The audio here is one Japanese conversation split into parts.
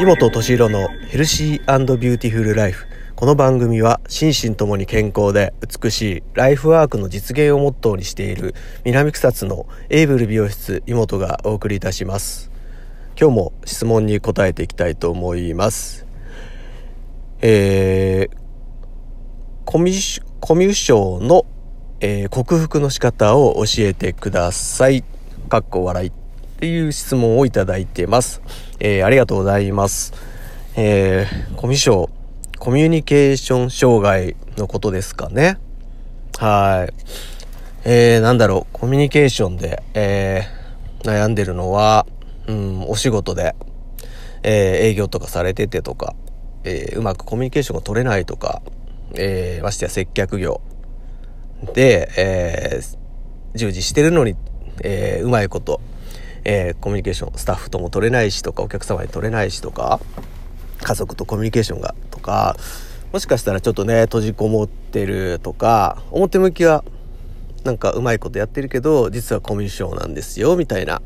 井本敏弘のヘルシービューティフルライフこの番組は心身ともに健康で美しいライフワークの実現をモットーにしている南草津のエイブル美容室井本がお送りいたします。今日も質問に答えていきたいと思います。えー、コミュコミュ障の、えー、克服の仕方を教えてください。かっこ笑い。っていう質問をいただいてます。えー、ありがとうございます。えー、コミュ障、コミュニケーション障害のことですかね。はい。えー、なんだろう、コミュニケーションで、えー、悩んでるのは、うん、お仕事で、えー、営業とかされててとか、えー、うまくコミュニケーションが取れないとか、えー、ましてや接客業で、えー、従事してるのに、えー、うまいこと、えー、コミュニケーションスタッフとも取れないしとかお客様に取れないしとか家族とコミュニケーションがとかもしかしたらちょっとね閉じこもってるとか表向きはなんかうまいことやってるけど実はコミュ障なんですよみたいな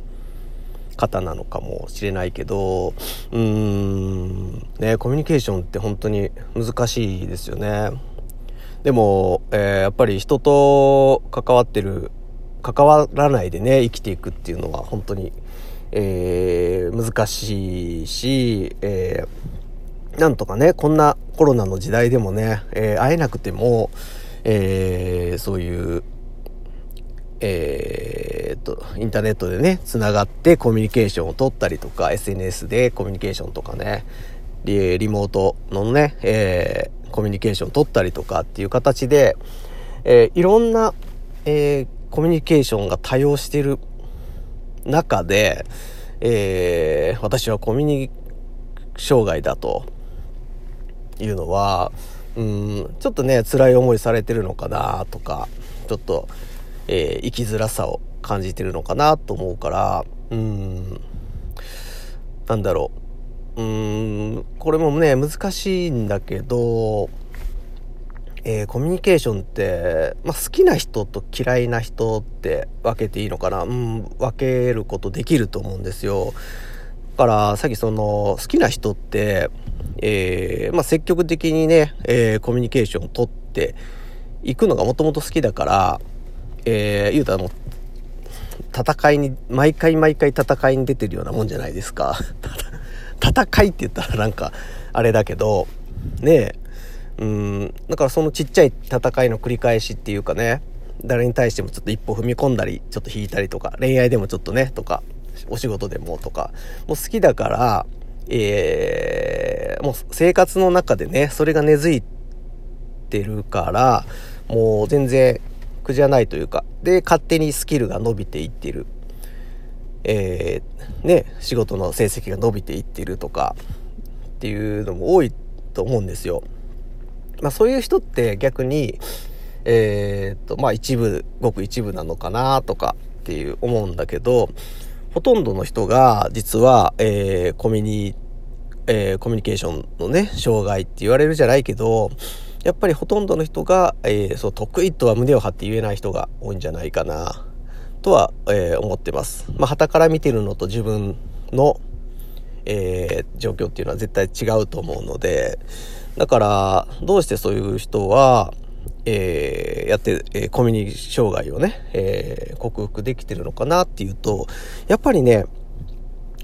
方なのかもしれないけどうーんねコミュニケーションって本当に難しいですよね。でも、えー、やっぱり人と関わってる関わらないでね生きていくっていうのは本当に、えー、難しいし、えー、なんとかねこんなコロナの時代でもね、えー、会えなくても、えー、そういうえー、っとインターネットでねつながってコミュニケーションを取ったりとか SNS でコミュニケーションとかねリリモートのね、えー、コミュニケーションを取ったりとかっていう形で、えー、いろんな、えー、コミュニケーションが多用している中で、えー、私はコミュニ障害だというのは、うん、ちょっとね、辛い思いされてるのかなとか、ちょっと、えー、生きづらさを感じてるのかなと思うから、うん、なんだろう。うん、これもね、難しいんだけど、えー、コミュニケーションって、まあ、好きな人と嫌いな人って分けていいのかな？うん分けることできると思うんですよ。だからさっきその好きな人って、えー、まあ、積極的にね、えー、コミュニケーションを取っていくのがもともと好きだから、えー、言うたらもう戦いに毎回毎回戦いに出てるようなもんじゃないですか。戦いって言ったらなんかあれだけどねえうん。だからそのちっちゃい戦いの繰り返しっていうかね。誰に対してもちょっと一歩踏み込んだりちょっと引いたりとか恋愛でもちょっとねとかお仕事でもとか。もう好きだからえー、もう生活の中でねそれが根付いてるからもう全然苦じゃないというか。で勝手にスキルが伸びていってる。えー、ね仕事の成績が伸びていってるとかっていうのも多いと思うんですよ。まあそういう人って逆に、えー、っと、まあ一部、ごく一部なのかなとかっていう思うんだけど、ほとんどの人が実は、えー、コミュニ、えー、コミュニケーションのね、障害って言われるじゃないけど、やっぱりほとんどの人が、えー、そう得意とは胸を張って言えない人が多いんじゃないかな、とは、えー、思ってます。まあ、旗から見てるのと自分の、えー、状況っていうのは絶対違うと思うので、だから、どうしてそういう人は、えー、やって、えー、コミュニティ障害をね、えー、克服できてるのかなっていうと、やっぱりね、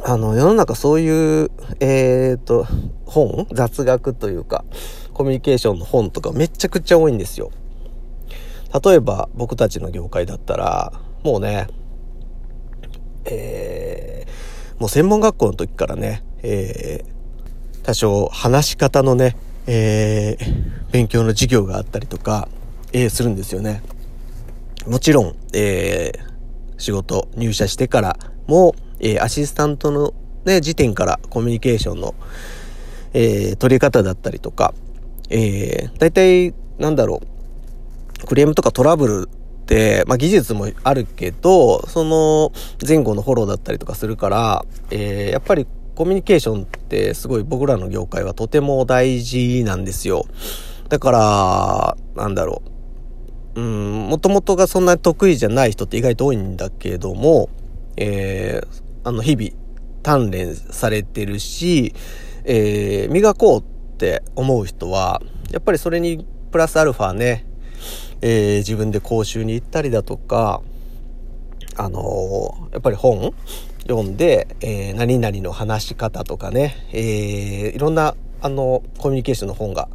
あの、世の中そういう、えっ、と、本雑学というか、コミュニケーションの本とかめちゃくちゃ多いんですよ。例えば、僕たちの業界だったら、もうね、えー、もう専門学校の時からね、えー、多少話し方のね、えー、勉強の授業があったりとか、えー、するんですよね。もちろん、えー、仕事入社してからも、え、アシスタントのね、時点からコミュニケーションの、え、取り方だったりとか、えー、大体、なんだろう、クレームとかトラブルって、まあ、技術もあるけど、その前後のフォローだったりとかするから、えー、やっぱりコミュニケーションってすごい僕らの業界はとても大事なんですよ。だから、なんだろう。うん、もともとがそんなに得意じゃない人って意外と多いんだけども、えー、あの、日々、鍛錬されてるし、えー、磨こうって思う人は、やっぱりそれにプラスアルファね、えー、自分で講習に行ったりだとか、あのー、やっぱり本読んで、えー、何々の話し方とかね、えー、いろんな、あの、コミュニケーションの本が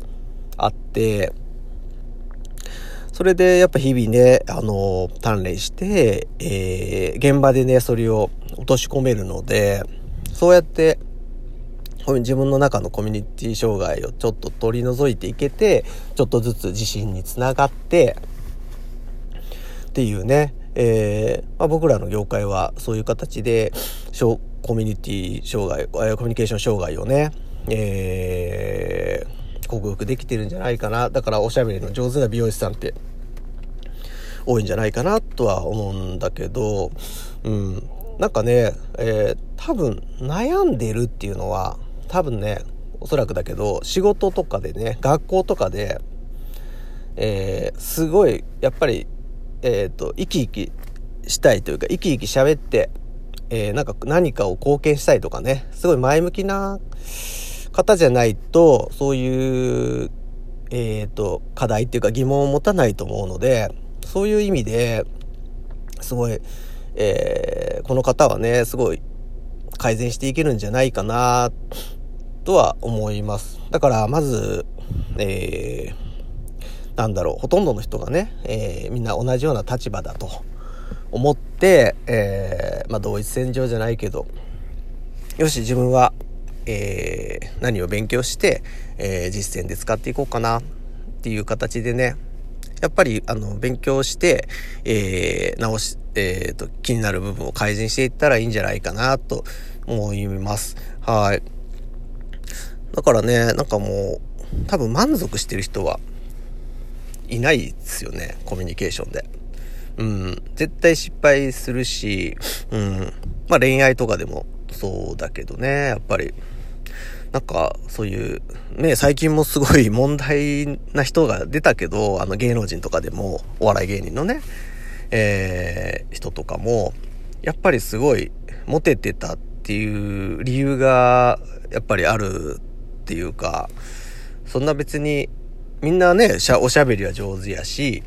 あって、それでやっぱ日々ね、あの、鍛錬して、えー、現場でね、それを落とし込めるので、そうやって、自分の中のコミュニティ障害をちょっと取り除いていけて、ちょっとずつ自信につながって、っていうね、えー、まあ、僕らの業界はそういう形で、コミュニティ障害、コミュニケーション障害をね、えー、克服できてるんじゃないかな。だからおしゃべりの上手な美容師さんって多いんじゃないかなとは思うんだけど、うん。なんかね、えー、多分悩んでるっていうのは、多分ね、おそらくだけど、仕事とかでね、学校とかで、えー、すごい、やっぱりえっ、ー、と、生き生きしたいというか、生き生き喋って、えー、なんか何かを貢献したいとかね、すごい前向きな方じゃないと、そういう、えっ、ー、と、課題っていうか疑問を持たないと思うので、そういう意味で、すごい、えー、この方はね、すごい改善していけるんじゃないかな、とは思います。だから、まず、えー、なんだろう、ほとんどの人がね、えー、みんな同じような立場だと思って、えー、まあ、同一線上じゃないけど、よし、自分は、えー、何を勉強して、え実践で使っていこうかなっていう形でね、やっぱり、あの、勉強して、え直し、えっ、と、気になる部分を改善していったらいいんじゃないかなと思います。はい。だからね、なんかもう、多分満足してる人はいないですよね、コミュニケーションで。うん、絶対失敗するし、うん、まあ恋愛とかでもそうだけどね、やっぱり。なんか、そういう、ね、最近もすごい 問題な人が出たけど、あの芸能人とかでも、お笑い芸人のね、えー、人とかも、やっぱりすごいモテてたっていう理由が、やっぱりあるっていうか、そんな別にみんなね、おしゃべりは上手やし、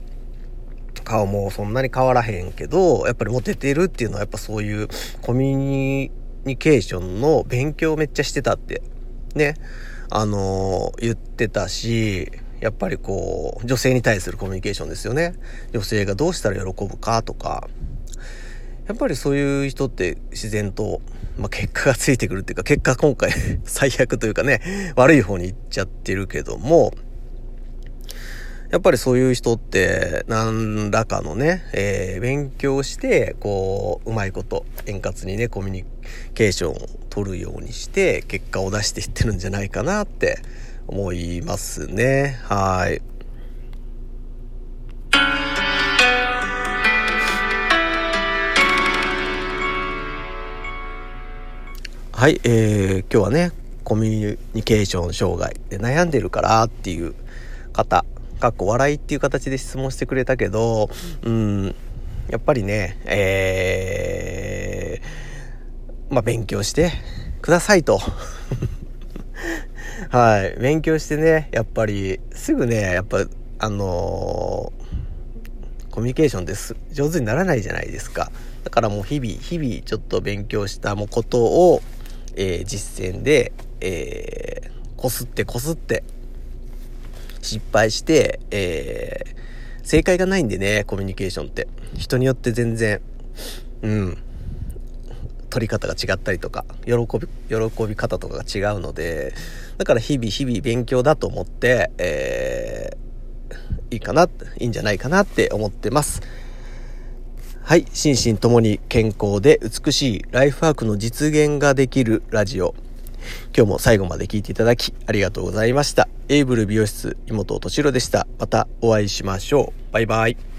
顔もそんなに変わらへんけど、やっぱりモテてるっていうのはやっぱそういうコミュニケーションの勉強をめっちゃしてたって、ね、あのー、言ってたし、やっぱりこう、女性に対するコミュニケーションですよね。女性がどうしたら喜ぶかとか、やっぱりそういう人って自然と、まあ、結果がついてくるっていうか、結果今回 最悪というかね、悪い方に行っちゃってるけども、やっぱりそういう人って何らかのね、えー、勉強して、こう、うまいこと、円滑にね、コミュニケーションを取るようにして、結果を出していってるんじゃないかなって思いますね。はい。はい、えー、今日はね、コミュニケーション障害で悩んでるからっていう方、かっこ笑いっていう形で質問してくれたけど、うん、やっぱりね、えー、まあ、勉強してくださいと。はい。勉強してね、やっぱり、すぐね、やっぱ、あのー、コミュニケーションです上手にならないじゃないですか。だからもう日々、日々ちょっと勉強したもことを、えー、実践で、えー、こすってこすって失敗して、えー、正解がないんでね、コミュニケーションって。人によって全然、うん、取り方が違ったりとか、喜び、喜び方とかが違うので、だから日々日々勉強だと思って、えー、いいかな、いいんじゃないかなって思ってます。はい。心身ともに健康で美しいライフワークの実現ができるラジオ。今日も最後まで聞いていただきありがとうございました。エイブル美容室妹敏郎でした。またお会いしましょう。バイバイ。